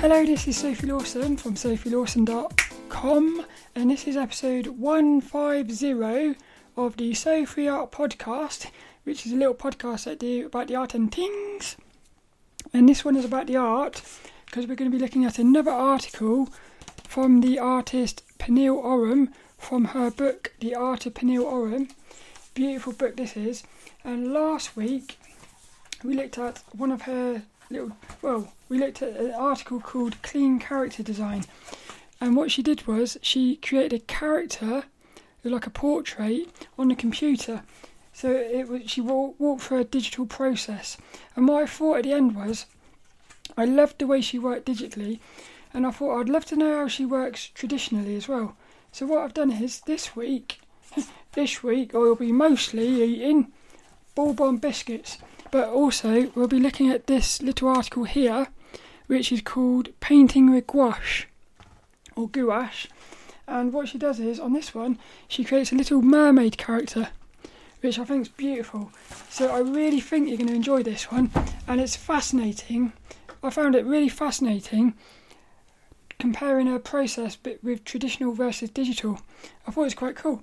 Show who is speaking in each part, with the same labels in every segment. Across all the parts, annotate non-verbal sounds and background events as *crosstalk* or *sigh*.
Speaker 1: Hello, this is Sophie Lawson from sophielawson.com, and this is episode 150 of the Sophie Art Podcast, which is a little podcast I do about the art and things. And this one is about the art because we're going to be looking at another article from the artist Pernille Ørum from her book, The Art of Pernille Ørum. Beautiful book this is. And last week we looked at one of her little, well, we looked at an article called Clean Character Design. And what she did was she created a character, like a portrait, on the computer. So it was, she walked, walked through a digital process. And what I thought at the end was, I loved the way she worked digitally, and I thought I'd love to know how she works traditionally as well. So what I've done is this week, *laughs* this week I will be mostly eating bourbon biscuits, but also we'll be looking at this little article here, which is called Painting with Gouache or Gouache. And what she does is on this one, she creates a little mermaid character, which I think is beautiful. So I really think you're going to enjoy this one, and it's fascinating. I found it really fascinating comparing her process with traditional versus digital. I thought it was quite cool.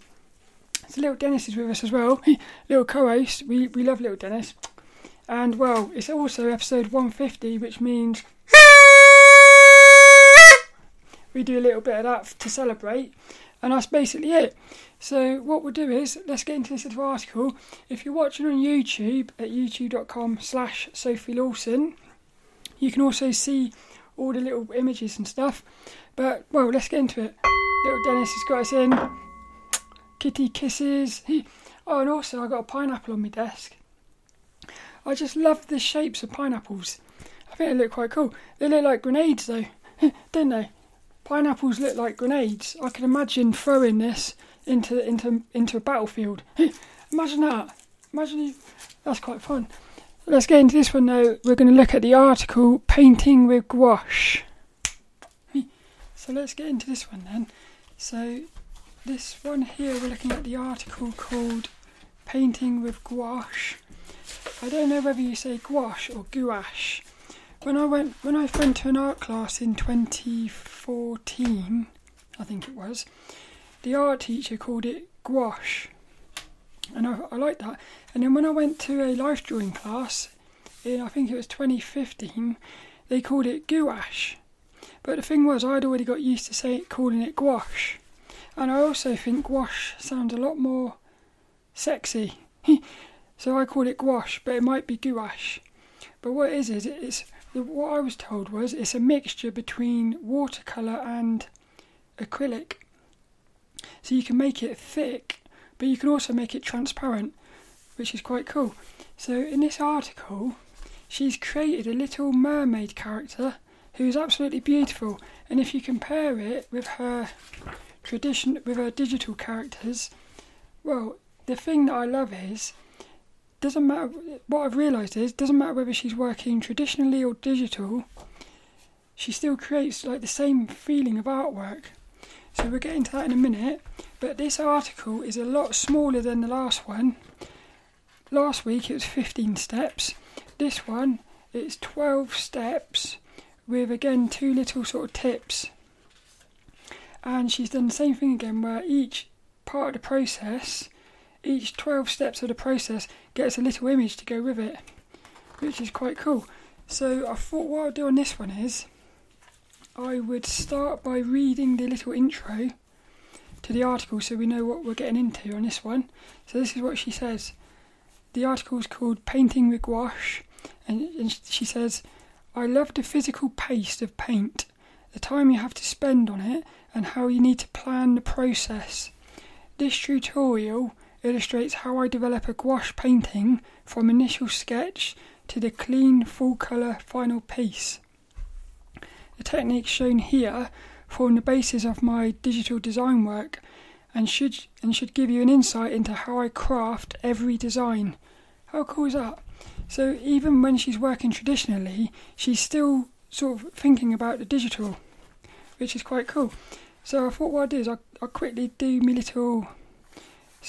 Speaker 1: So little Dennis is with us as well, *laughs* little co-host. We we love little Dennis, and well, it's also episode 150, which means we do a little bit of that to celebrate, and that's basically it. So what we'll do is let's get into this little article. If you're watching on YouTube at youtube.com slash Sophie Lawson, you can also see all the little images and stuff. But well, let's get into it. Little Dennis has got us in. Kitty kisses. Oh, and also I got a pineapple on my desk. I just love the shapes of pineapples. I think they look quite cool. They look like grenades though, *laughs* don't they? Pineapples look like grenades. I can imagine throwing this into into into a battlefield. *laughs* imagine that. Imagine that's quite fun. Let's get into this one now. We're going to look at the article Painting with Gouache. *laughs* So let's get into this one then. So this one here we're looking at the article called Painting with Gouache. I don't know whether you say gouache or gouache. When I went when I went to an art class in 2014, I think it was, the art teacher called it gouache and I, I like that. And then when I went to a life drawing class, in I think it was 2015, they called it gouache. But the thing was, I'd already got used to say calling it gouache, and I also think gouache sounds a lot more sexy. *laughs* so I call it gouache, but it might be gouache. But what it is is it's what I was told was it's a mixture between watercolor and acrylic. So you can make it thick but you can also make it transparent, which is quite cool. So in this article, she's created a little mermaid character who's absolutely beautiful. And if you compare it with her tradition, with her digital characters, well, the thing that I love is doesn't matter. What I've realised is doesn't matter whether she's working traditionally or digital. She still creates like the same feeling of artwork. So we'll get into that in a minute. But this article is a lot smaller than the last one. Last week it was 15 steps. This one it's 12 steps with again two little sort of tips. And she's done the same thing again where each part of the process, each 12 steps of the process gets a little image to go with it, which is quite cool. So I thought what I'll do on this one is I would start by reading the little intro to the article so we know what we're getting into on this one. So, this is what she says. The article is called Painting with Gouache, and, and she says, I love the physical pace of paint, the time you have to spend on it, and how you need to plan the process. This tutorial illustrates how I develop a gouache painting from initial sketch to the clean, full colour final piece. The techniques shown here form the basis of my digital design work and should and should give you an insight into how I craft every design. How cool is that? So even when she's working traditionally, she's still sort of thinking about the digital, which is quite cool. So I thought what I'd do is I I quickly do my little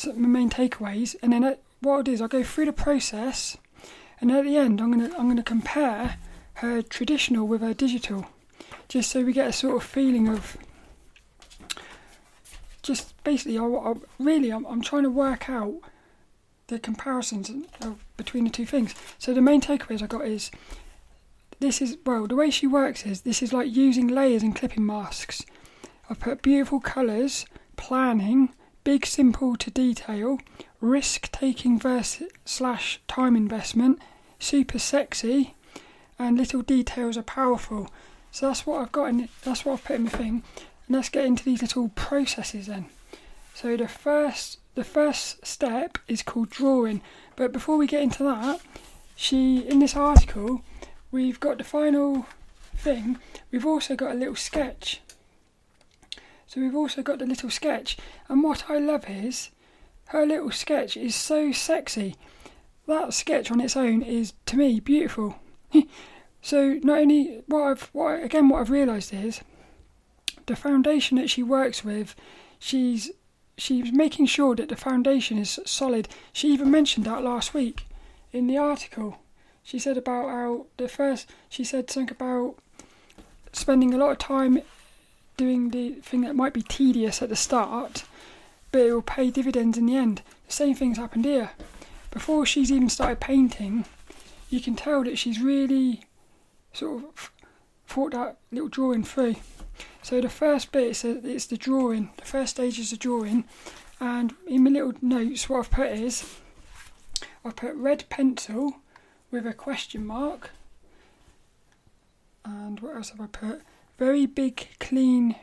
Speaker 1: my main takeaways, and then what I'll do is I'll go through the process, and at the end I'm gonna I'm gonna compare her traditional with her digital just so we get a sort of feeling of just basically, I, I really, I'm, I'm trying to work out the comparisons between the two things. So the main takeaways I got is this is well the way she works is this is like using layers and clipping masks. I've put beautiful colours, planning, big simple to detail, risk taking versus slash time investment, super sexy, and little details are powerful. So that's what I've got in that's what I've put in the thing. And let's get into these little processes then. So the first the first step is called drawing. But before we get into that, she in this article we've got the final thing. We've also got a little sketch. So we've also got the little sketch, and what I love is her little sketch is so sexy. That sketch on its own is to me beautiful. *laughs* so not only what I've what again what I've realised is the foundation that she works with, she's she's making sure that the foundation is solid. She even mentioned that last week in the article. She said about how the first she said something about spending a lot of time doing the thing that might be tedious at the start, but it will pay dividends in the end. The same thing's happened here. Before she's even started painting, you can tell that she's really sort of thought that little drawing through. So the first bit is it's the drawing. The first stage is the drawing, and in my little notes, what I've put is I've put red pencil with a question mark, and what else have I put? Very big, clean,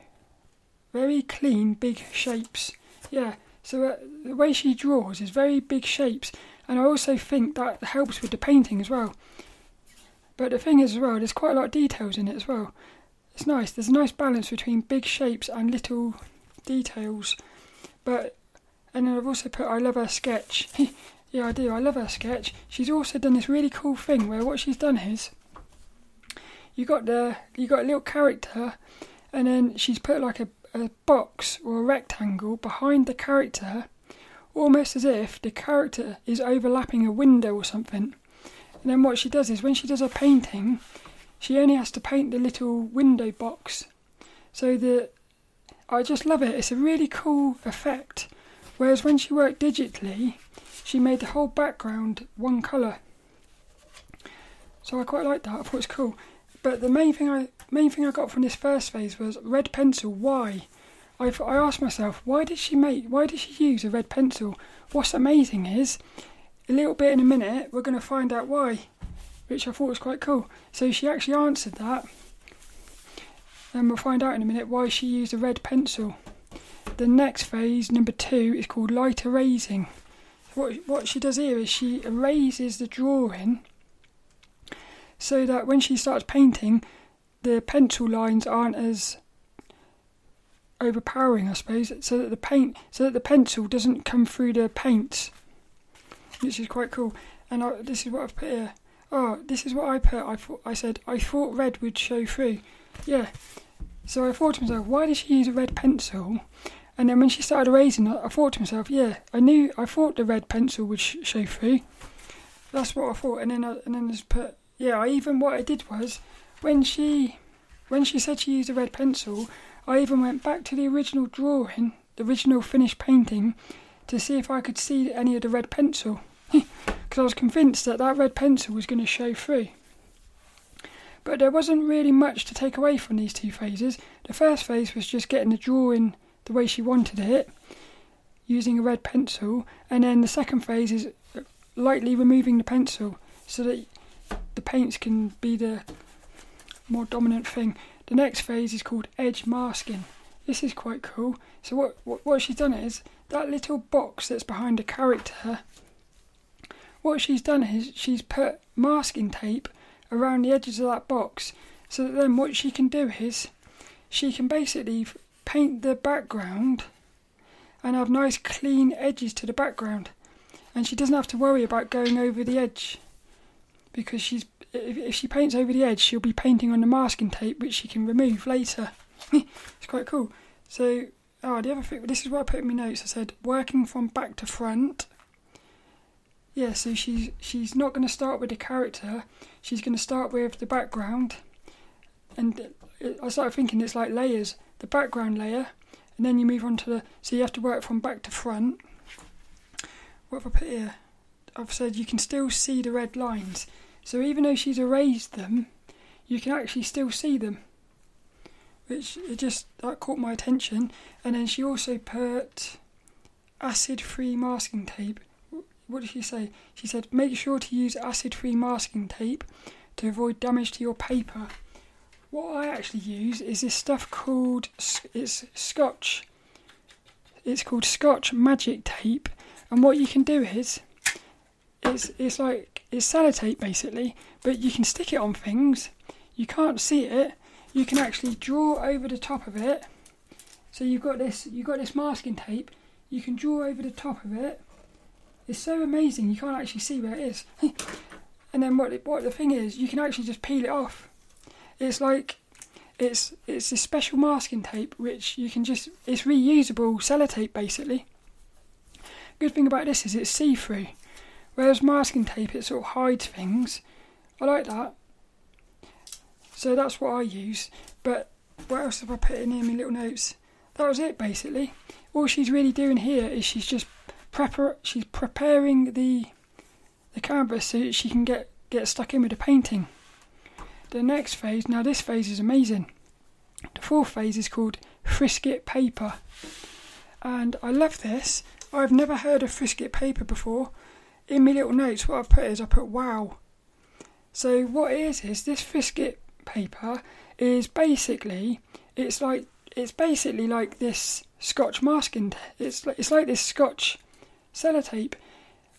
Speaker 1: very clean, big shapes. Yeah. So uh, the way she draws is very big shapes, and I also think that helps with the painting as well. But the thing is, as well, there's quite a lot of details in it as well. It's nice. There's a nice balance between big shapes and little details. But and then I've also put I love her sketch. *laughs* yeah, I do. I love her sketch. She's also done this really cool thing where what she's done is you got the you got a little character, and then she's put like a, a box or a rectangle behind the character, almost as if the character is overlapping a window or something. And then what she does is when she does her painting, she only has to paint the little window box. So the I just love it. It's a really cool effect. Whereas when she worked digitally, she made the whole background one colour. So I quite like that. I thought it was cool. But the main thing I main thing I got from this first phase was red pencil. Why? I I asked myself why did she make why did she use a red pencil? What's amazing is a little bit in a minute we're going to find out why which I thought was quite cool. So she actually answered that, and we'll find out in a minute why she used a red pencil. The next phase, number two, is called light erasing. What, what she does here is she erases the drawing so that when she starts painting, the pencil lines aren't as overpowering, I suppose, so that the paint, so that the pencil doesn't come through the paint, which is quite cool. And I, this is what I've put here oh, this is what I put. I thought I said I thought red would show through. Yeah. So I thought to myself, why did she use a red pencil? And then when she started erasing, I thought to myself, yeah, I knew, I thought the red pencil would sh- show through. That's what I thought. And then, I, and then just put, yeah. I even what I did was, when she, when she said she used a red pencil, I even went back to the original drawing, the original finished painting, to see if I could see any of the red pencil *laughs* because I was convinced that that red pencil was going to show through. But there wasn't really much to take away from these two phases. The first phase was just getting the drawing the way she wanted it, using a red pencil, and then the second phase is uh, lightly removing the pencil so that paints can be the more dominant thing. The next phase is called edge masking. This is quite cool. So what what, what she's done is that little box that's behind the character what she's done is she's put masking tape around the edges of that box so that then what she can do is she can basically paint the background and have nice clean edges to the background and she doesn't have to worry about going over the edge because she's if, she paints over the edge she'll be painting on the masking tape which she can remove later *laughs* it's quite cool so oh the other thing this is what I put in my notes I said working from back to front yeah, so she's she's not going to start with the character. She's going to start with the background, and uh, I started thinking it's like layers. The background layer, and then you move on to the. So you have to work from back to front. What have I put here? I've said you can still see the red lines. So even though she's erased them, you can actually still see them. Which it just that caught my attention. And then she also put acid-free masking tape. What did she say? She said make sure to use acid-free masking tape to avoid damage to your paper. What I actually use is this stuff called it's Scotch. It's called Scotch Magic Tape, and what you can do is it's it's like it's sellotape basically, but you can stick it on things. You can't see it. You can actually draw over the top of it. So you've got this you've got this masking tape. You can draw over the top of it. It's so amazing. You can't actually see where it is. *laughs* and then what what the thing is, you can actually just peel it off. It's like it's it's a special masking tape which you can just it's reusable sellotape basically. Good thing about this is it's see through. Whereas masking tape, it sort of hides things. I like that. So that's what I use. But what else have I put in here my little notes? That was it basically. All she's really doing here is she's just prepar- she's preparing the the canvas so she can get, get stuck in with the painting. The next phase, now this phase is amazing. The fourth phase is called Frisket Paper. And I love this. I've never heard of Frisket Paper before in my little notes, what I've put is I put wow. So what it is is this Frisket paper is basically it's like it's basically like this Scotch masking. It's like, it's like this Scotch sellotape,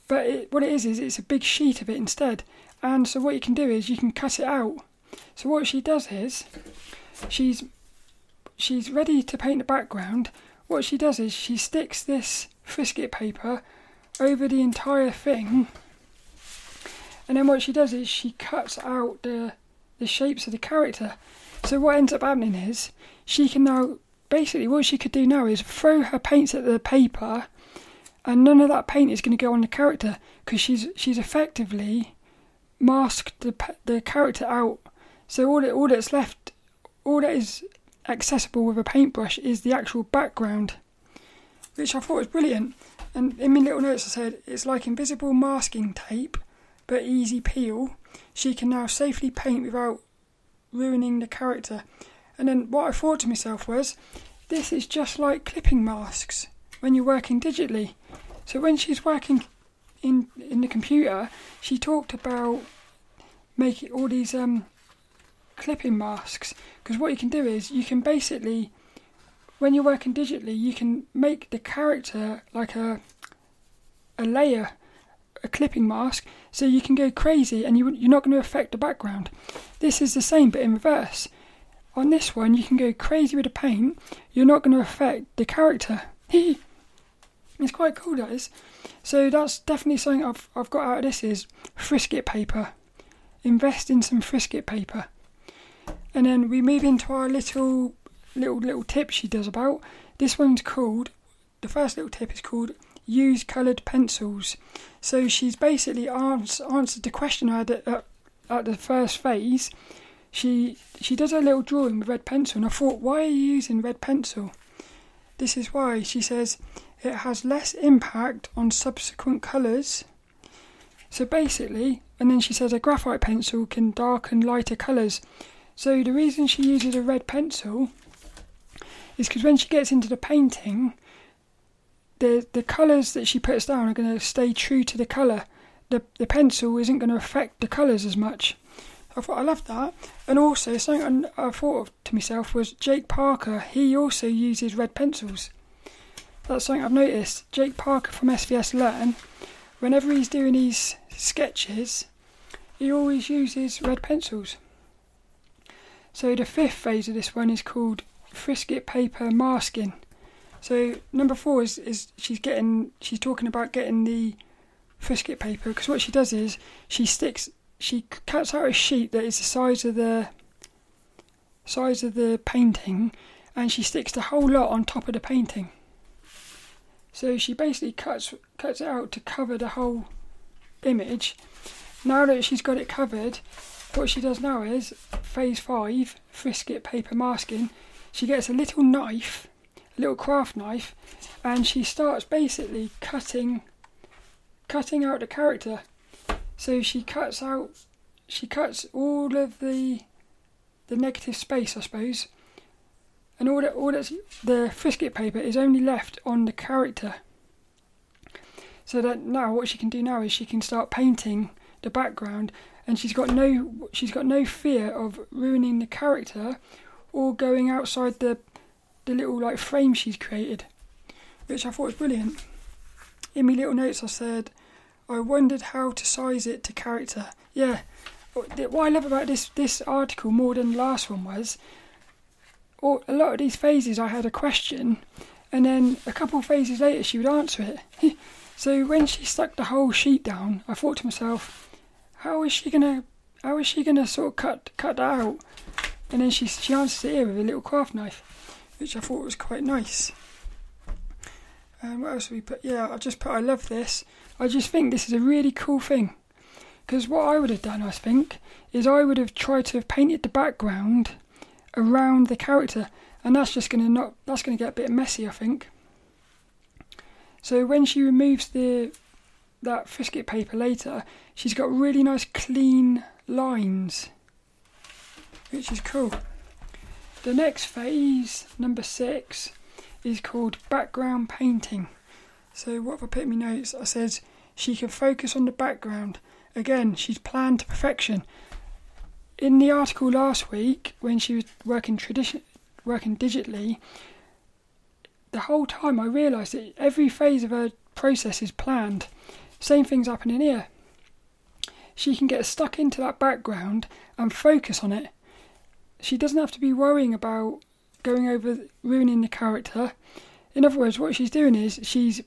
Speaker 1: but it, what it is is it's a big sheet of it instead. And so what you can do is you can cut it out. So what she does is she's she's ready to paint the background. What she does is she sticks this Frisket paper over the entire thing. And then what she does is she cuts out the the shapes of the character. So what ends up happening is she can now basically what she could do now is throw her paints at the paper, and none of that paint is going to go on the character because she's she's effectively masked the the character out. So all all that's left, all that is accessible with a paintbrush is the actual background, which I thought was brilliant. And in my little notes, I said it's like invisible masking tape, but easy peel. She can now safely paint without ruining the character. And then what I thought to myself was, this is just like clipping masks when you're working digitally. So when she's working in in the computer, she talked about making all these um, clipping masks because what you can do is you can basically when you're working digitally, you can make the character like a a layer, a clipping mask, so you can go crazy and you, you're not going to affect the background. This is the same but in reverse. On this one, you can go crazy with the paint. You're not going to affect the character. *laughs* it's quite cool, that is. So that's definitely something I've I've got out of this is frisket paper. Invest in some frisket paper. And then we move into our little little little tip she does about. This one's called the first little tip is called use coloured pencils. So she's basically ans- answered the question I had at, at, at, the first phase. She she does a little drawing with red pencil, and I thought, why are you using red pencil? This is why she says it has less impact on subsequent colours. So basically, and then she says a graphite pencil can darken lighter colours. So the reason she uses a red pencil is because when she gets into the painting, the the colours that she puts down are going to stay true to the colour. The the pencil isn't going to affect the colours as much. I thought I loved that, and also something I, I thought of to myself was Jake Parker. He also uses red pencils. That's something I've noticed. Jake Parker from SVS Learn, whenever he's doing his sketches, he always uses red pencils. So the fifth phase of this one is called frisket paper masking. So number four is, is she's getting she's talking about getting the frisket paper because what she does is she sticks she cuts out a sheet that is the size of the size of the painting and she sticks the whole lot on top of the painting. So she basically cuts cuts it out to cover the whole image. Now that she's got it covered, what she does now is phase five, Frisket paper masking. She gets a little knife, a little craft knife, and she starts basically cutting, cutting out the character. So she cuts out, she cuts all of the, the negative space, I suppose, and all that, all that's the Frisket paper is only left on the character. So that now what she can do now is she can start painting the background and she's got no she's got no fear of ruining the character or going outside the the little like frame she's created, which I thought was brilliant. In my little notes, I said, I wondered how to size it to character. Yeah, what I love about this this article more than the last one was, a lot of these phases I had a question, and then a couple of phases later she would answer it. *laughs* so when she stuck the whole sheet down, I thought to myself, how is she gonna how is she gonna sort of cut cut that out? And then she answers it here with a little craft knife, which I thought was quite nice. And what else have we put? Yeah, I just put I love this. I just think this is a really cool thing. Because what I would have done, I think, is I would have tried to have painted the background around the character, and that's just gonna not that's gonna get a bit messy, I think. So when she removes the that Frisket paper later, she's got really nice clean lines, which is cool. The next phase, number six, is called background painting. So what have I put in my notes? I said she can focus on the background. Again, she's planned to perfection. In the article last week, when she was working tradition, working digitally, the whole time I realised that every phase of her process is planned. Same thing's happening here. She can get stuck into that background and focus on it. She doesn't have to be worrying about going over ruining the character. In other words, what she's doing is she's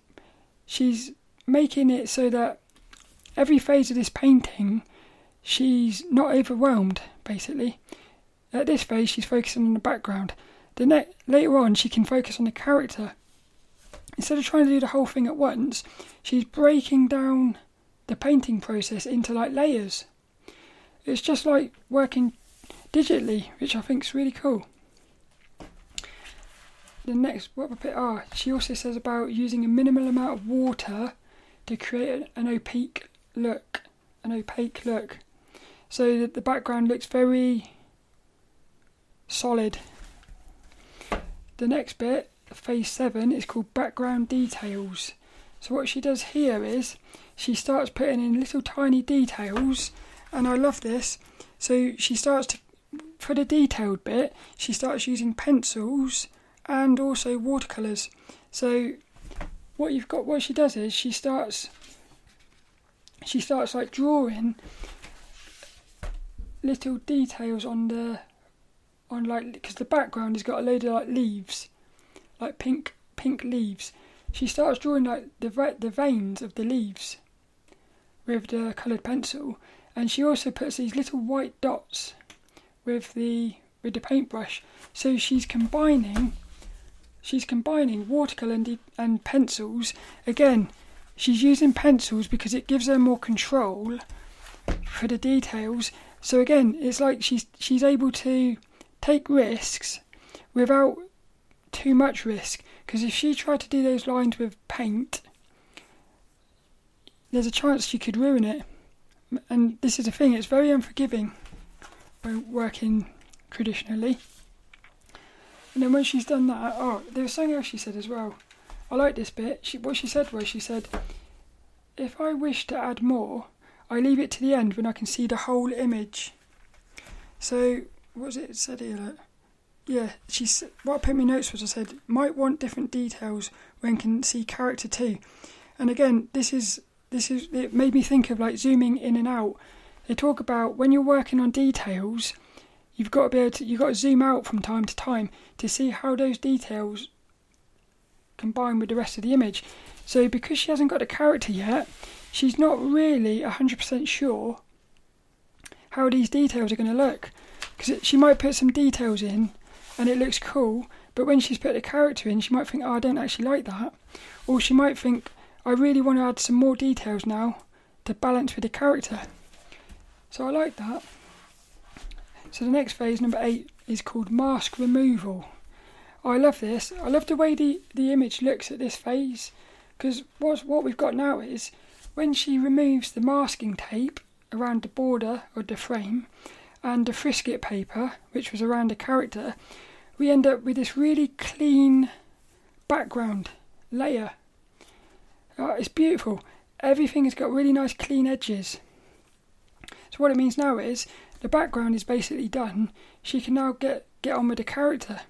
Speaker 1: she's making it so that every phase of this painting she's not overwhelmed basically. At this phase she's focusing on the background. The ne- later on she can focus on the character instead of trying to do the whole thing at once, she's breaking down the painting process into like layers. It's just like working digitally, which I think is really cool. The next, what I ah, she also says about using a minimal amount of water to create an opaque look, an opaque look, so that the background looks very solid. The next bit phase seven is called background details. So what she does here is she starts putting in little tiny details, and I love this. So she starts to, for the detailed bit, she starts using pencils and also watercolors. So what you've got, what she does is she starts, she starts like drawing little details on the, on like because the background has got a load of like leaves like pink pink leaves. She starts drawing like the the veins of the leaves with the coloured pencil, and she also puts these little white dots with the with the paintbrush. So she's combining she's combining watercolour and, and pencils. Again, she's using pencils because it gives her more control for the details. So again, it's like she's she's able to take risks without too much risk because if she tried to do those lines with paint, there's a chance she could ruin it. And this is the thing; it's very unforgiving when working traditionally. And then when she's done that, oh, there was something else she said as well. I like this bit. She, what she said was, she said, "If I wish to add more, I leave it to the end when I can see the whole image." So, what was it said here? Like, yeah, she's what I put my notes was I said might want different details when can see character too, and again this is this is it made me think of like zooming in and out. They talk about when you're working on details, you've got to be able to you've got to zoom out from time to time to see how those details combine with the rest of the image. So because she hasn't got a character yet, she's not really hundred percent sure how these details are going to look because she might put some details in and it looks cool, but when she's put the character in, she might think, oh, I don't actually like that. Or she might think, I really want to add some more details now to balance with the character. So I like that. So the next phase, number eight, is called mask removal. I love this. I love the way the, the image looks at this phase because what, what we've got now is when she removes the masking tape around the border of the frame and the frisket paper, which was around the character, we end up with this really clean background layer. Uh, it's beautiful. Everything has got really nice clean edges. So what it means now is the background is basically done. She can now get get on with the character,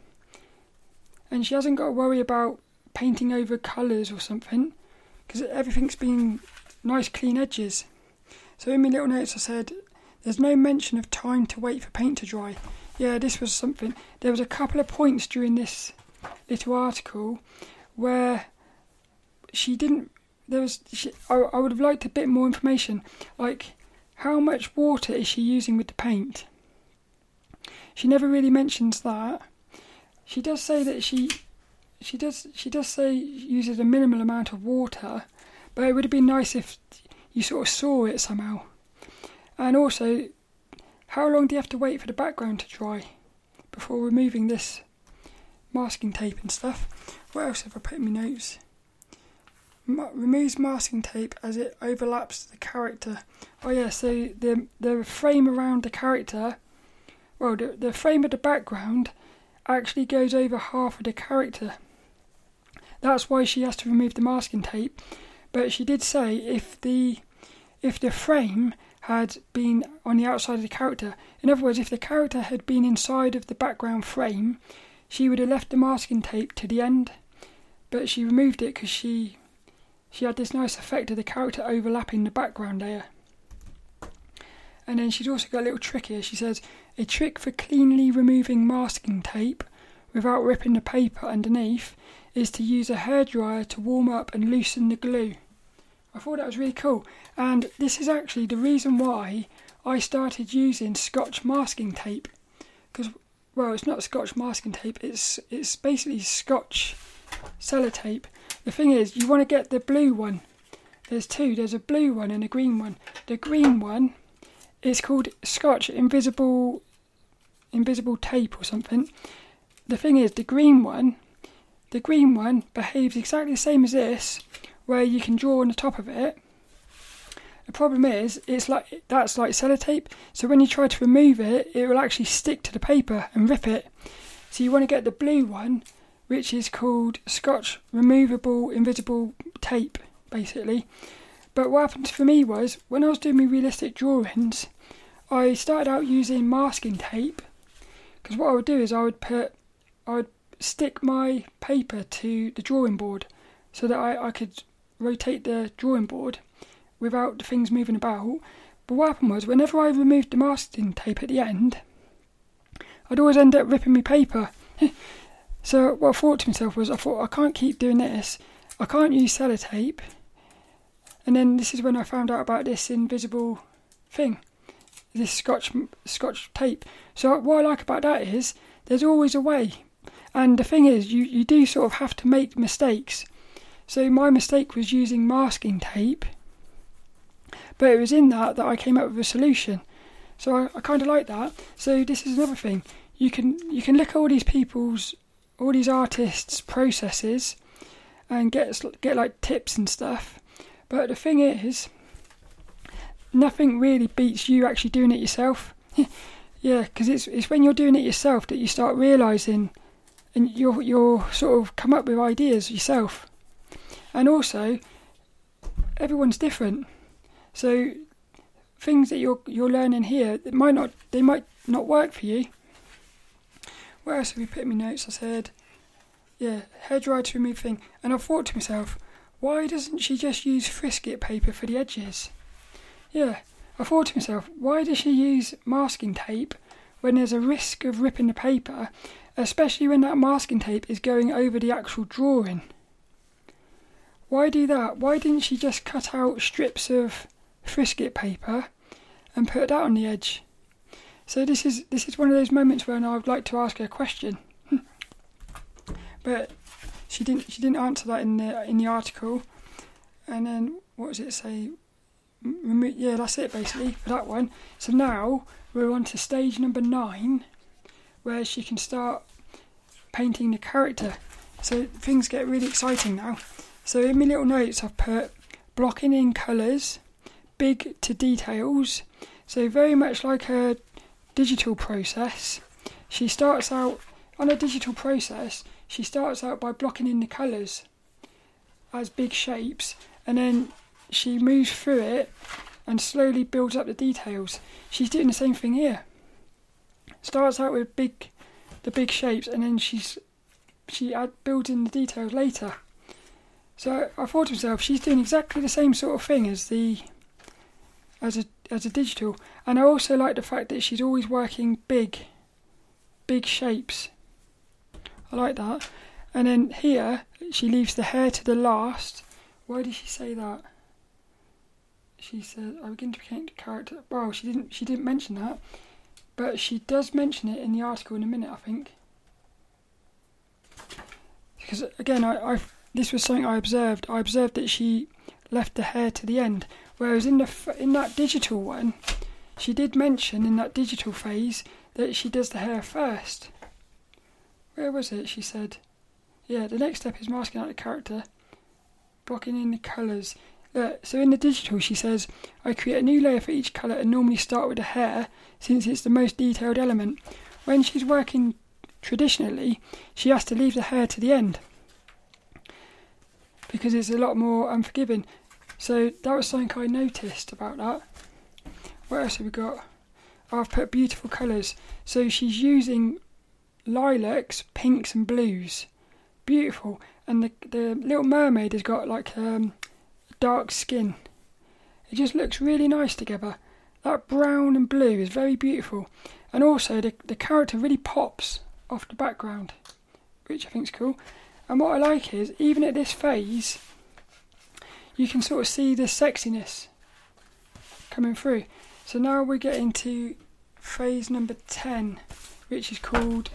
Speaker 1: and she hasn't got to worry about painting over colours or something because everything's been nice clean edges. So in my little notes I said there's no mention of time to wait for paint to dry. Yeah, this was something. There was a couple of points during this little article where she didn't. There was. She, I, I would have liked a bit more information, like how much water is she using with the paint. She never really mentions that. She does say that she she does she does say uses a minimal amount of water, but it would have been nice if you sort of saw it somehow. And also, how long do you have to wait for the background to dry before removing this masking tape and stuff? What else have I put in my notes? Removes masking tape as it overlaps the character. Oh yeah, so the the frame around the character, well, the the frame of the background actually goes over half of the character. That's why she has to remove the masking tape. But she did say if the if the frame had been on the outside of the character, in other words, if the character had been inside of the background frame, she would have left the masking tape to the end. But she removed it because she she had this nice effect of the character overlapping the background layer. And then she's also got a little trick here. She says, a trick for cleanly removing masking tape without ripping the paper underneath is to use a hairdryer to warm up and loosen the glue. I thought that was really cool. And this is actually the reason why I started using Scotch masking tape. Because, well, it's not Scotch masking tape, it's, it's basically Scotch sellotape. The thing is, you want to get the blue one. There's two, there's a blue one and a green one. The green one is called Scotch Invisible Invisible Tape or something. The thing is, the green one, the green one behaves exactly the same as this, where you can draw on the top of it. The problem is, it's like that's like sellotape. So when you try to remove it, it will actually stick to the paper and rip it. So you want to get the blue one, which is called Scotch Removable Invisible Tape, basically. But what happened for me was when I was doing my realistic drawings, I started out using masking tape because what I would do is I would put, I would stick my paper to the drawing board so that I, I could rotate the drawing board without the things moving about. But what happened was whenever I removed the masking tape at the end, I'd always end up ripping my paper. *laughs* so what I thought to myself was I thought I can't keep doing this. I can't use sellotape and then this is when I found out about this invisible thing, this Scotch Scotch tape. So what I like about that is there's always a way, and the thing is you you do sort of have to make mistakes. So my mistake was using masking tape, but it was in that that I came up with a solution. So I, I kind of like that. So this is another thing. You can you can look at all these people's all these artists' processes and get get like tips and stuff but the thing is, nothing really beats you actually doing it yourself. *laughs* yeah, because it's it's when you're doing it yourself that you start realizing, and you're you're sort of come up with ideas yourself, and also everyone's different, so things that you're you're learning here that might not they might not work for you. Where else have we put in my notes? I said, yeah, hairdryer to remove thing, and I thought to myself why doesn't she just use frisket paper for the edges? Yeah, I thought to myself, why does she use masking tape when there's a risk of ripping the paper, especially when that masking tape is going over the actual drawing? Why do that? Why didn't she just cut out strips of frisket paper and put that on the edge? So this is this is one of those moments when I would like to ask her a question. *laughs* but she didn't she didn't answer that in the in the article. And then what does it say? yeah, that's it basically for that one. So now we're on to stage number nine, where she can start painting the character. So things get really exciting now. So in my little notes, I've put blocking in colours, big to details. So very much like a digital process, she starts out on a digital process. She starts out by blocking in the colours as big shapes, and then she moves through it and slowly builds up the details. She's doing the same thing here. Starts out with big, the big shapes, and then she's she add, builds in the details later. So I thought to myself, she's doing exactly the same sort of thing as the as a as a digital, and I also like the fact that she's always working big, big shapes. I like that. And then here she leaves the hair to the last. Why did she say that? She said, "I begin to paint the character." Well, she didn't. She didn't mention that, but she does mention it in the article in a minute, I think. Because again, I, I this was something I observed. I observed that she left the hair to the end, whereas in the in that digital one, she did mention in that digital phase that she does the hair first. Where was it? She said, "Yeah, the next step is masking out the character, blocking in the colours." Uh, so in the digital, she says, I create a new layer for each colour and normally start with the hair since it's the most detailed element. When she's working traditionally, she has to leave the hair to the end because it's a lot more unforgiving. So that was something I noticed about that. What else have we got? Oh, I've put beautiful colours. So she's using lilacs, pinks, and blues. Beautiful. And the the little mermaid has got like um, dark skin. It just looks really nice together. That brown and blue is very beautiful. And also the the character really pops off the background, which I think is cool. And what I like is, even at this phase, you can sort of see the sexiness coming through. So now we get into phase number 10, which is called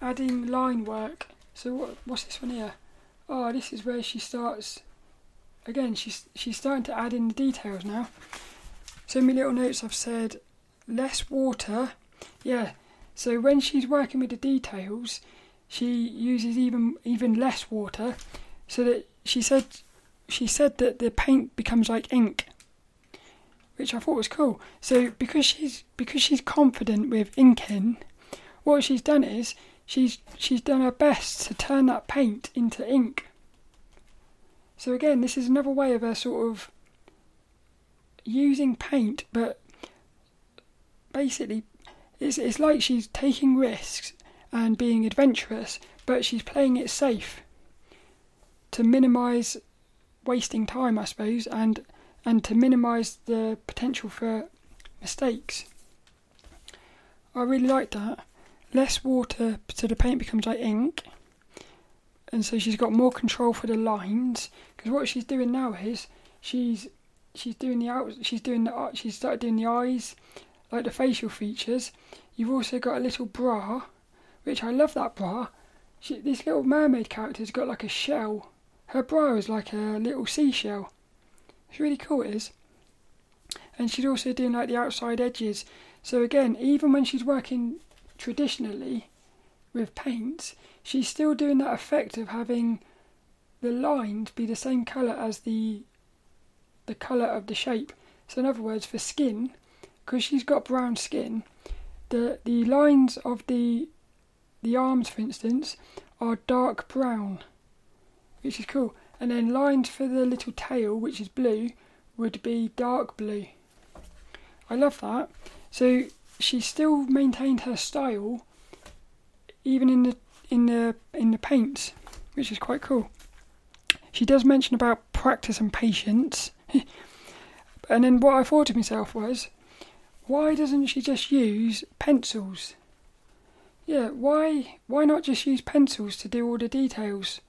Speaker 1: adding line work. So what, what's this one here? Oh, this is where she starts. Again, she's she's starting to add in the details now. So in my little notes, I've said less water. Yeah. So when she's working with the details, she uses even even less water, so that she said she said that the paint becomes like ink, which I thought was cool. So because she's because she's confident with inking, what she's done is she's she's done her best to turn that paint into ink. So again, this is another way of her sort of using paint, but basically, it's it's like she's taking risks and being adventurous, but she's playing it safe to minimise wasting time, I suppose, and and to minimise the potential for mistakes. I really like that. Less water so the paint becomes like ink, and so she's got more control for the lines. Because what she's doing now is she's she's doing the out she's doing the she's started doing the eyes, like the facial features. You've also got a little bra, which I love that bra. She, this little mermaid character's got like a shell. Her bra is like a little seashell. It's really cool, it is. And she's also doing like the outside edges. So again, even when she's working traditionally with paints, she's still doing that effect of having the lines be the same colour as the the colour of the shape. So in other words, for skin, because she's got brown skin, the the lines of the the arms, for instance, are dark brown, which is cool. And then lines for the little tail, which is blue, would be dark blue. I love that. So she still maintained her style, even in the in the in the paints, which is quite cool. She does mention about practice and patience, *laughs* and then what I thought to myself was, why doesn't she just use pencils? Yeah, why why not just use pencils to do all the details?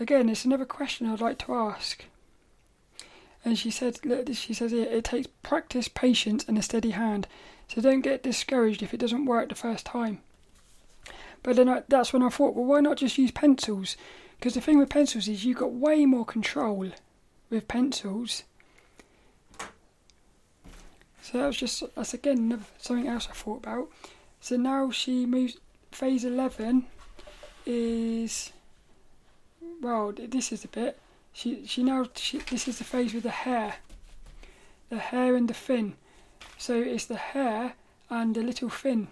Speaker 1: Again, it's another question I'd like to ask. And she said, she says here, it takes practice, patience, and a steady hand. So don't get discouraged if it doesn't work the first time. But then I, that's when I thought, well, why not just use pencils? Because the thing with pencils is you've got way more control with pencils. So that was just that's again something else I thought about. So now she moves. Phase eleven is well. This is the bit. She she now she, this is the phase with the hair, the hair and the fin. So it's the hair and the little fin,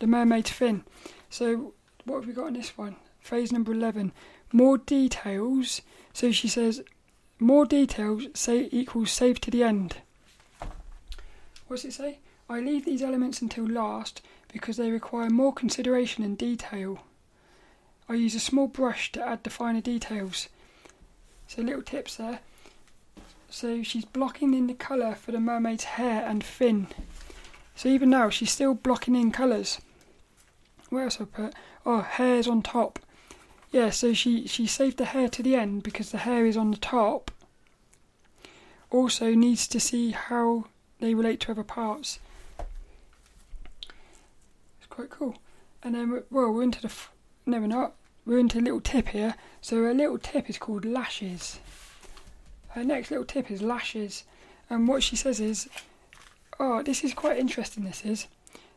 Speaker 1: the mermaid's fin. So what have we got on this one? Phase number eleven. More details. So she says, more details say equals save to the end. What does it say? I leave these elements until last because they require more consideration and detail. I use a small brush to add the finer details. So little tips there. So she's blocking in the colour for the mermaid's hair and fin. So even now she's still blocking in colours. Where else I put? Oh, hair's on top. Yeah, so she, she saved the hair to the end because the hair is on the top. Also needs to see how they relate to other parts. It's quite cool. And then, well, we're into the. No, we're not. We're into a little tip here. So a little tip is called lashes. Her next little tip is lashes. And what she says is, oh, this is quite interesting, this is.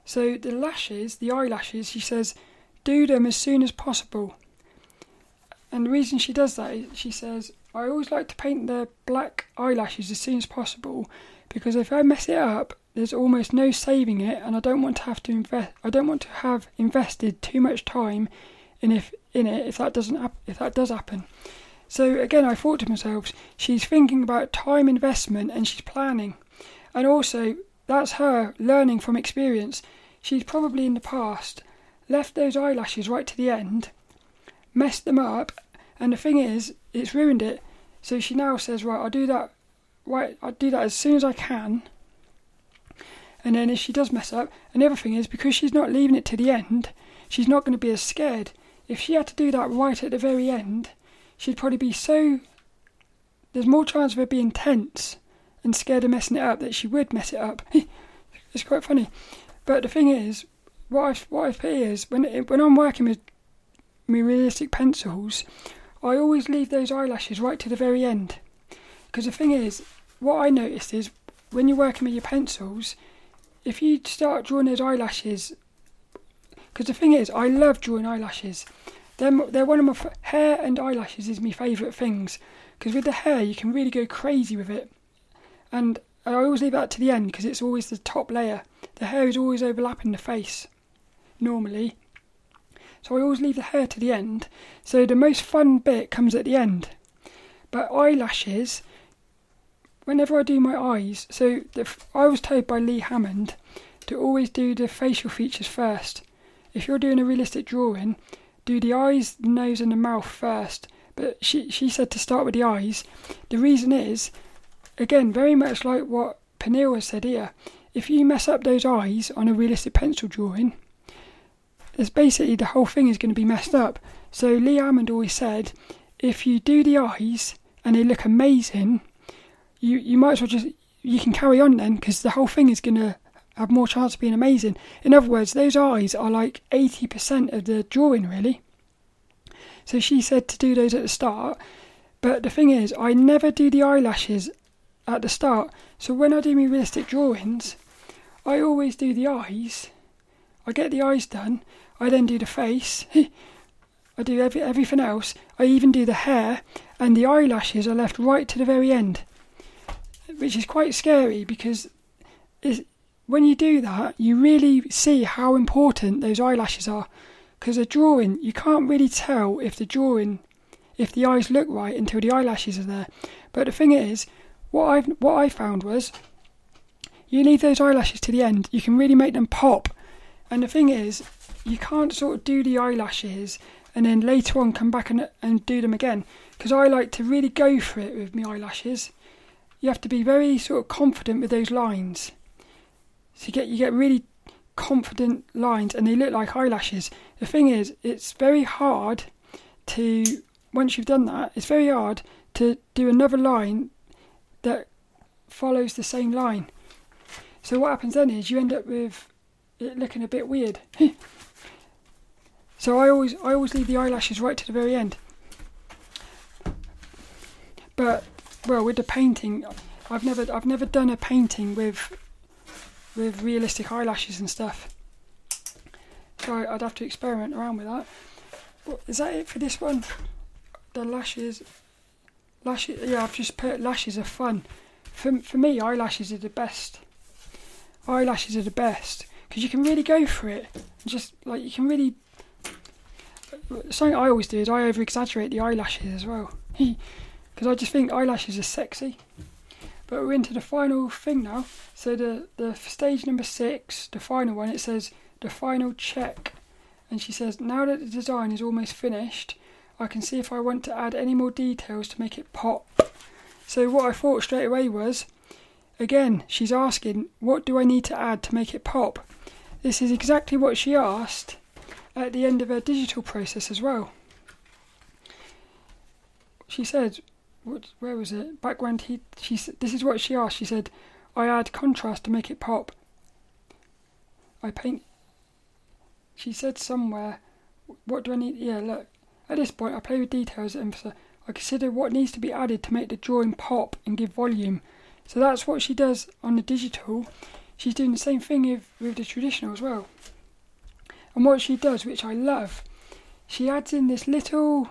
Speaker 1: So the lashes, the eyelashes, she says, do them as soon as possible. And the reason she does that is she says, I always like to paint the black eyelashes as soon as possible because if I mess it up, there's almost no saving it, and I don't want to have to invest. I don't want to have invested too much time in if in it if that doesn't hap- if that does happen. So again, I thought to myself, she's thinking about time investment and she's planning, and also that's her learning from experience. She's probably in the past left those eyelashes right to the end, messed them up, and the thing is, it's ruined it. So she now says, right, I'll do that right, I'll do that as soon as I can. And then if she does mess up, and the thing is because she's not leaving it to the end, she's not going to be as scared. If she had to do that right at the very end, she'd probably be so. There's more chance of her being tense and scared of messing it up that she would mess it up. *laughs* it's quite funny. But the thing is, what I what I put is when when I'm working with my realistic pencils, I always leave those eyelashes right to the very end. Because the thing is, what I noticed is when you're working with your pencils, if you start drawing those eyelashes, because the thing is, I love drawing eyelashes. They're, they're one of my f- hair and eyelashes is my favourite things. Because with the hair, you can really go crazy with it. And I always leave that to the end because it's always the top layer. The hair is always overlapping the face, normally. So I always leave the hair to the end. So the most fun bit comes at the end. But eyelashes, whenever I do my eyes, so the, I was told by Lee Hammond to always do the facial features first. If you're doing a realistic drawing, do the eyes, the nose, and the mouth first. But she she said to start with the eyes. The reason is, again, very much like what Pernille has said here. If you mess up those eyes on a realistic pencil drawing, it's basically the whole thing is going to be messed up. So Lee Hammond always said, if you do the eyes and they look amazing, you you might as well just you can carry on then because the whole thing is gonna have more chance of being amazing. In other words, those eyes are like eighty percent of the drawing really. So she said to do those at the start, but the thing is, I never do the eyelashes at the start. So when I do my realistic drawings, I always do the eyes. I get the eyes done. I then do the face. *laughs* I do every, everything else. I even do the hair, and the eyelashes are left right to the very end which is quite scary because when you do that, you really see how important those eyelashes are. Because a drawing, you can't really tell if the drawing, if the eyes look right until the eyelashes are there. But the thing is, what I what I found was, you leave those eyelashes to the end, you can really make them pop. And the thing is, you can't sort of do the eyelashes and then later on come back and and do them again. Because I like to really go for it with my eyelashes you have to be very sort of confident with those lines. So you get you get really confident lines, and they look like eyelashes. The thing is, it's very hard to once you've done that, it's very hard to do another line that follows the same line. So what happens then is you end up with it looking a bit weird. *laughs* so I always I always leave the eyelashes right to the very end. But well, with the painting, I've never I've never done a painting with with realistic eyelashes and stuff. So I'd have to experiment around with that. But is that it for this one? The lashes, lashes. Yeah, I've just put lashes are fun. For for me, eyelashes are the best. Eyelashes are the best because you can really go for it. Just like you can really. Something I always do is I over exaggerate the eyelashes as well. *laughs* Because I just think eyelashes are sexy. But we're into the final thing now. So the, the stage number six, the final one, it says the final check. And she says, now that the design is almost finished, I can see if I want to add any more details to make it pop. So what I thought straight away was, again, she's asking, what do I need to add to make it pop? This is exactly what she asked at the end of her digital process as well. She said, what, where was it? Background heat. She this is what she asked. She said, "I add contrast to make it pop." I paint. She said somewhere, "What do I need?" Yeah, look. At this point, I play with details and I consider what needs to be added to make the drawing pop and give volume. So that's what she does on the digital. She's doing the same thing with the traditional as well. And what she does, which I love, she adds in this little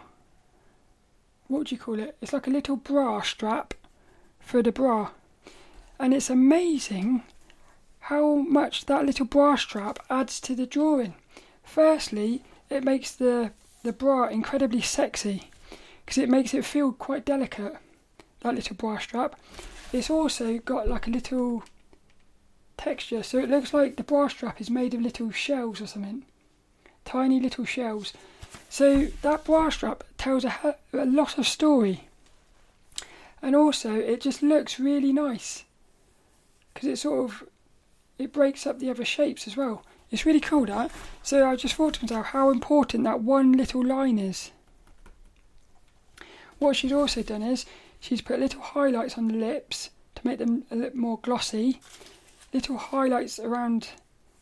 Speaker 1: what do you call it? It's like a little bra strap for the bra. And it's amazing how much that little bra strap adds to the drawing. Firstly, it makes the, the bra incredibly sexy because it makes it feel quite delicate, that little bra strap. It's also got like a little texture, so it looks like the bra strap is made of little shells or something. Tiny little shells. So that bra strap tells a, a lot of story. And also it just looks really nice. Because it sort of it breaks up the other shapes as well. It's really cool that. So I just thought to myself how important that one little line is. What she's also done is she's put little highlights on the lips to make them a little more glossy, little highlights around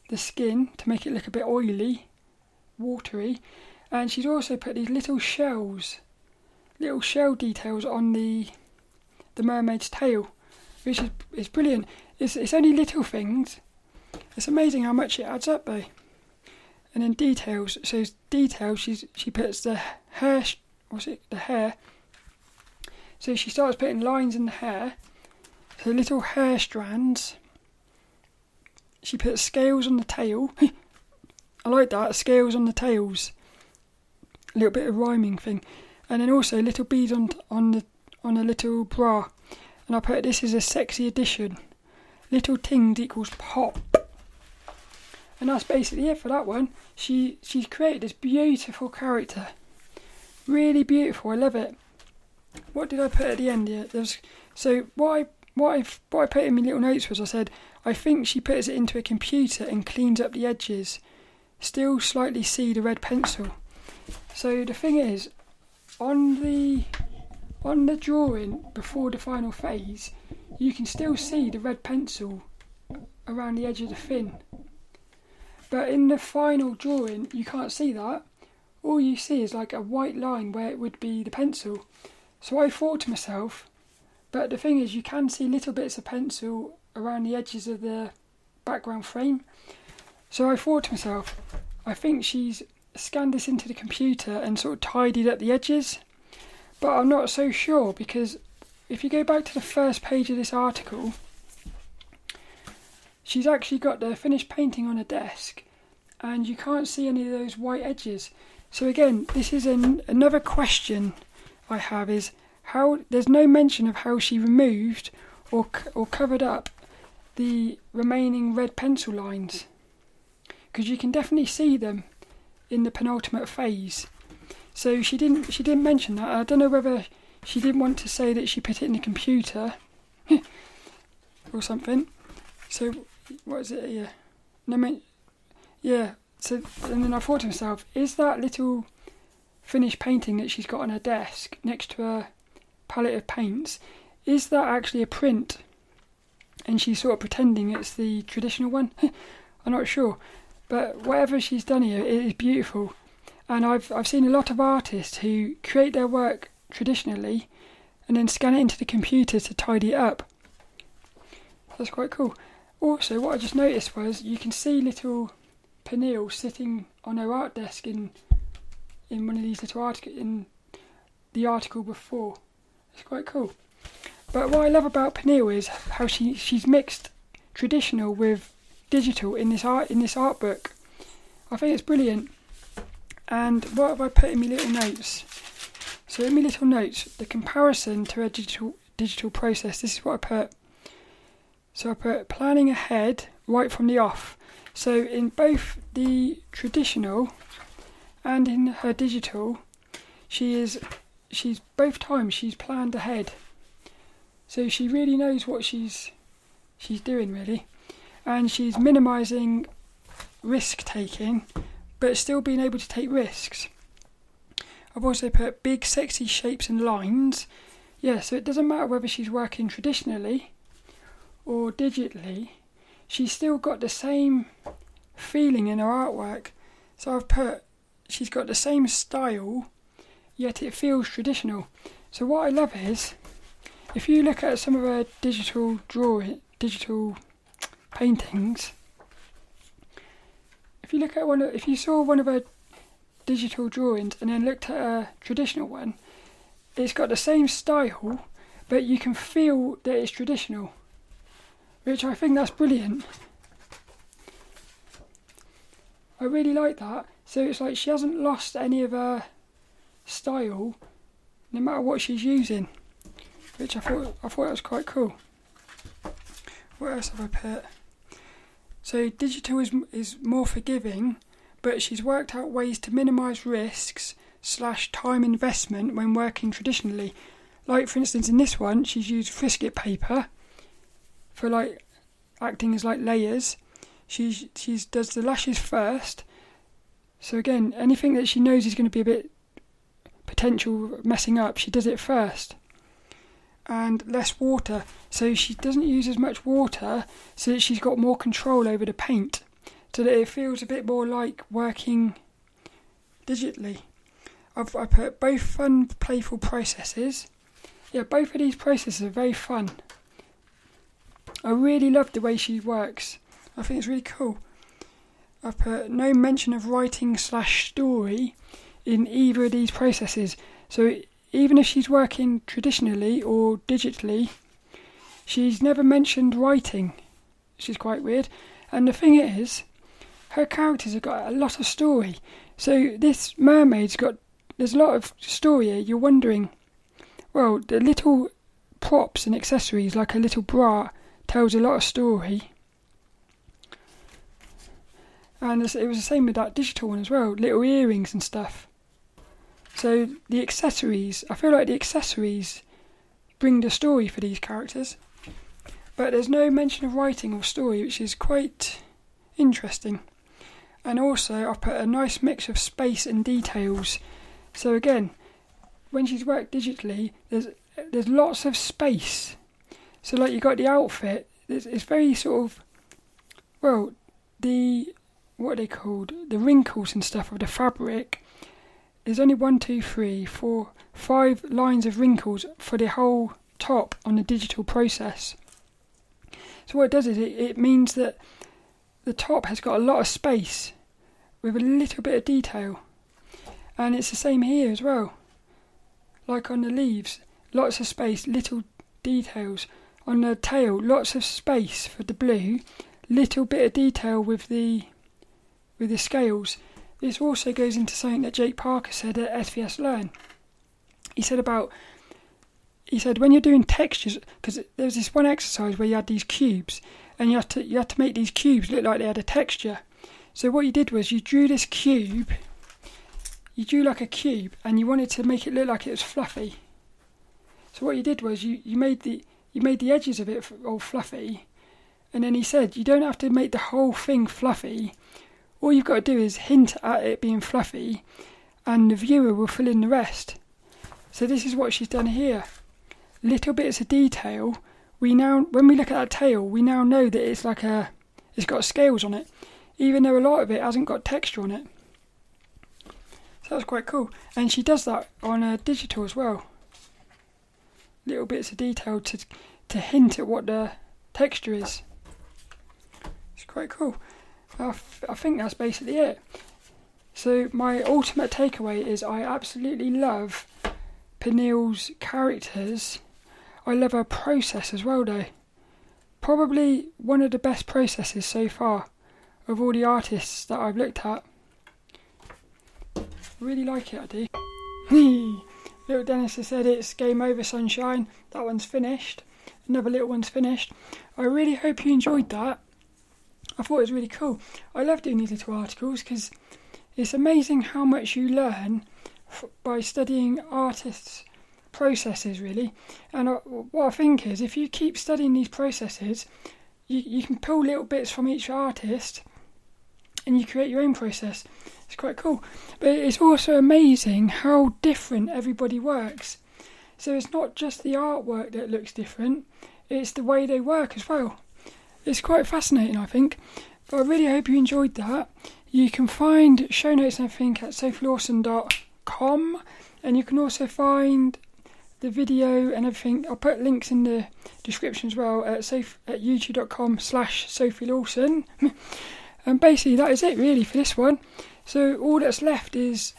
Speaker 1: the skin to make it look a bit oily, watery, and she's also put these little shells, little shell details on the the mermaid's tail, which is, is brilliant. It's, it's only little things. It's amazing how much it adds up though. And then details. So details. She's she puts the hair. What's it? The hair. So she starts putting lines in the hair. So little hair strands. She puts scales on the tail. *laughs* I like that scales on the tails little bit of rhyming thing, and then also a little bead on on the on a little bra, and I put this is a sexy addition. Little tings equals pop, and that's basically it for that one. She she's created this beautiful character, really beautiful. I love it. What did I put at the end here? There's so I what I what I put in my little notes was I said I think she puts it into a computer and cleans up the edges. Still slightly see the red pencil. So the thing is, on the on the drawing before the final phase, you can still see the red pencil around the edge of the fin. But in the final drawing, you can't see that. All you see is like a white line where it would be the pencil. So I thought to myself, but the thing is, you can see little bits of pencil around the edges of the background frame. So I thought to myself, I think she's scanned this into the computer and sort of tidied up the edges. But I'm not so sure because if you go back to the first page of this article, she's actually got the finished painting on a desk and you can't see any of those white edges. So again, this is an, another question I have is how there's no mention of how she removed or or covered up the remaining red pencil lines because you can definitely see them in the penultimate phase. So she didn't she didn't mention that. I don't know whether she didn't want to say that she put it in the computer *laughs* or something. So what is it here? No, mean, yeah. So and then I thought to myself, is that little finished painting that she's got on her desk next to her palette of paints, is that actually a print? And she's sort of pretending it's the traditional one. *laughs* I'm not sure. But whatever she's done here, it is beautiful. And I've I've seen a lot of artists who create their work traditionally and then scan it into the computer to tidy it up. That's quite cool. Also, what I just noticed was you can see little Pernille sitting on her art desk in in one of these little articles in the article before. It's quite cool. But what I love about Pernille is how she she's mixed traditional with digital in this art in this art book. I think it's brilliant. And what have I put in my little notes? So in my little notes, the comparison to a digital digital process. This is what I put. So I put planning ahead right from the off. So in both the traditional and in her digital, she is she's both times she's planned ahead. So she really knows what she's she's doing really, and she's minimising risk taking, but still being able to take risks. I've also put big sexy shapes and lines. Yeah, so it doesn't matter whether she's working traditionally or digitally, she's still got the same feeling in her artwork. So I've put she's got the same style, yet it feels traditional. So what I love is if you look at some of her digital drawing, digital paintings, if you look at one, of, if you saw one of her digital drawings and then looked at a traditional one, it's got the same style, but you can feel that it's traditional, which I think that's brilliant. I really like that. So it's like she hasn't lost any of her style, no matter what she's using, which I thought I thought was quite cool. What else have I put? So digital is is more forgiving, but she's worked out ways to minimise risks slash time investment when working traditionally. Like for instance, in this one, she's used Frisket paper for like acting as like layers, she she's does the lashes first. So again, anything that she knows is going to be a bit potential messing up, she does it first. And less water, so she doesn't use as much water, so that she's got more control over the paint, so that it feels a bit more like working digitally. I've I put both fun, playful processes. Yeah, both of these processes are very fun. I really love the way she works. I think it's really cool. I've put no mention of writing slash story in either of these processes. So even if she's working traditionally or digitally, she's never mentioned writing, which is quite weird. And the thing is, her characters have got a lot of story. So this mermaid's got there's a lot of story here. You're wondering, well, the little props and accessories like a little bra tells a lot of story and it was the same with that digital one as well, little earrings and stuff. So the accessories, I feel like the accessories bring the story for these characters, but there's no mention of writing or story, which is quite interesting. And also, I've put a nice mix of space and details. So again, when she's worked digitally, there's there's lots of space. So like you got the outfit, it's, it's very sort of well, the what are they called? The wrinkles and stuff of the fabric. There's only one, two, three, four, five lines of wrinkles for the whole top on the digital process. So what it does is it, it means that the top has got a lot of space with a little bit of detail. And it's the same here as well. Like on the leaves, lots of space, little details. On the tail, lots of space for the blue, little bit of detail with the with the scales. This also goes into something that Jake Parker said at SVS Learn. He said about he said when you're doing textures because there was this one exercise where you had these cubes and you had to you had to make these cubes look like they had a texture. So what you did was you drew this cube, you drew like a cube, and you wanted to make it look like it was fluffy. So what you did was you, you made the you made the edges of it all fluffy, and then he said you don't have to make the whole thing fluffy all you've got to do is hint at it being fluffy, and the viewer will fill in the rest. So this is what she's done here. Little bits of detail. We now, when we look at that tail, we now know that it's like a, it's got scales on it, even though a lot of it hasn't got texture on it. So that's quite cool. And she does that on a digital as well. Little bits of detail to to hint at what the texture is. It's quite cool. I, f- I think that's basically it. So my ultimate takeaway is I absolutely love Pernille's characters. I love her process as well, though. Probably one of the best processes so far of all the artists that I've looked at. Really like it, I do. *laughs* little Dennis has said it's game over, sunshine. That one's finished. Another little one's finished. I really hope you enjoyed that. I thought it was really cool. I love doing these little articles because it's amazing how much you learn f- by studying artists' processes, really. And uh, what I think is, if you keep studying these processes, you, you can pull little bits from each artist and you create your own process. It's quite cool. But it's also amazing how different everybody works. So it's not just the artwork that looks different, it's the way they work as well. It's quite fascinating, I think. But I really hope you enjoyed that. You can find show notes and everything at sophielawson.com and you can also find the video and everything. I'll put links in the description as well at, sof- at youtube.com slash Sophie Lawson. *laughs* and basically that is it really for this one. So all that's left is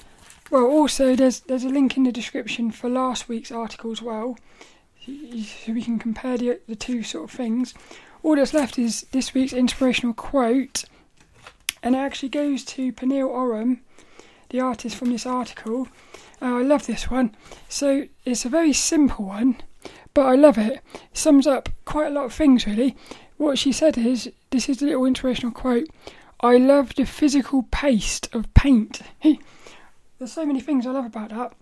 Speaker 1: well also there's there's a link in the description for last week's article as well. So we can compare the, the two sort of things. All that's left is this week's inspirational quote and it actually goes to Pernille Ørum, the artist from this article. Uh, I love this one. So it's a very simple one, but I love it. it. Sums up quite a lot of things really. What she said is, this is a little inspirational quote. I love the physical paste of paint. *laughs* There's so many things I love about that.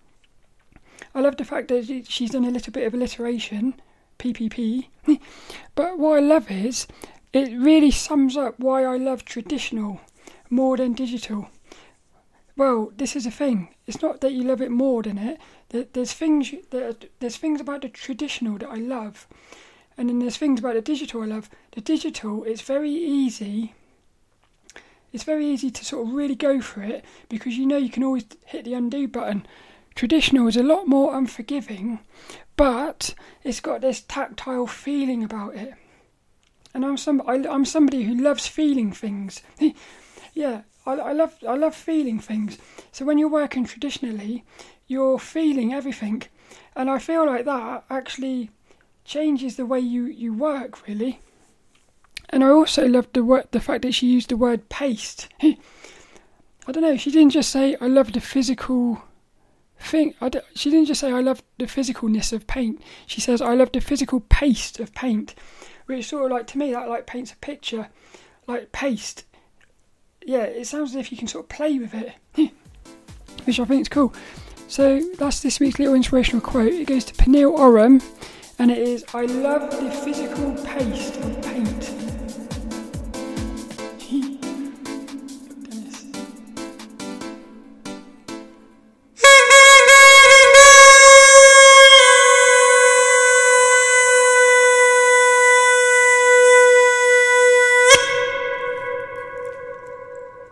Speaker 1: I love the fact that she's done a little bit of alliteration, PPP. but what I love is, it really sums up why I love traditional more than digital. Well, this is a thing. It's not that you love it more than it. There's things that there's things about the traditional that I love, and then there's things about the digital I love. The digital, it's very easy. It's very easy to sort of really go for it because you know you can always hit the undo button. Traditional is a lot more unforgiving, but it's got this tactile feeling about it. And I'm some I, I'm somebody who loves feeling things. *laughs* yeah, I, I love I love feeling things. So when you're working traditionally, you're feeling everything, and I feel like that actually changes the way you, you work really. And I also love the word, the fact that she used the word paste. *laughs* I don't know. She didn't just say I love the physical thing. she didn't just say I love the physicalness of paint. She says I love the physical paste of paint, which sort of like to me that like paints a picture, like paste yeah, it sounds as if you can sort of play with it, *laughs* which I think is cool. So that's this week's little inspirational quote. It goes to Pernille Ørum, and it is I love the physical paste of paint.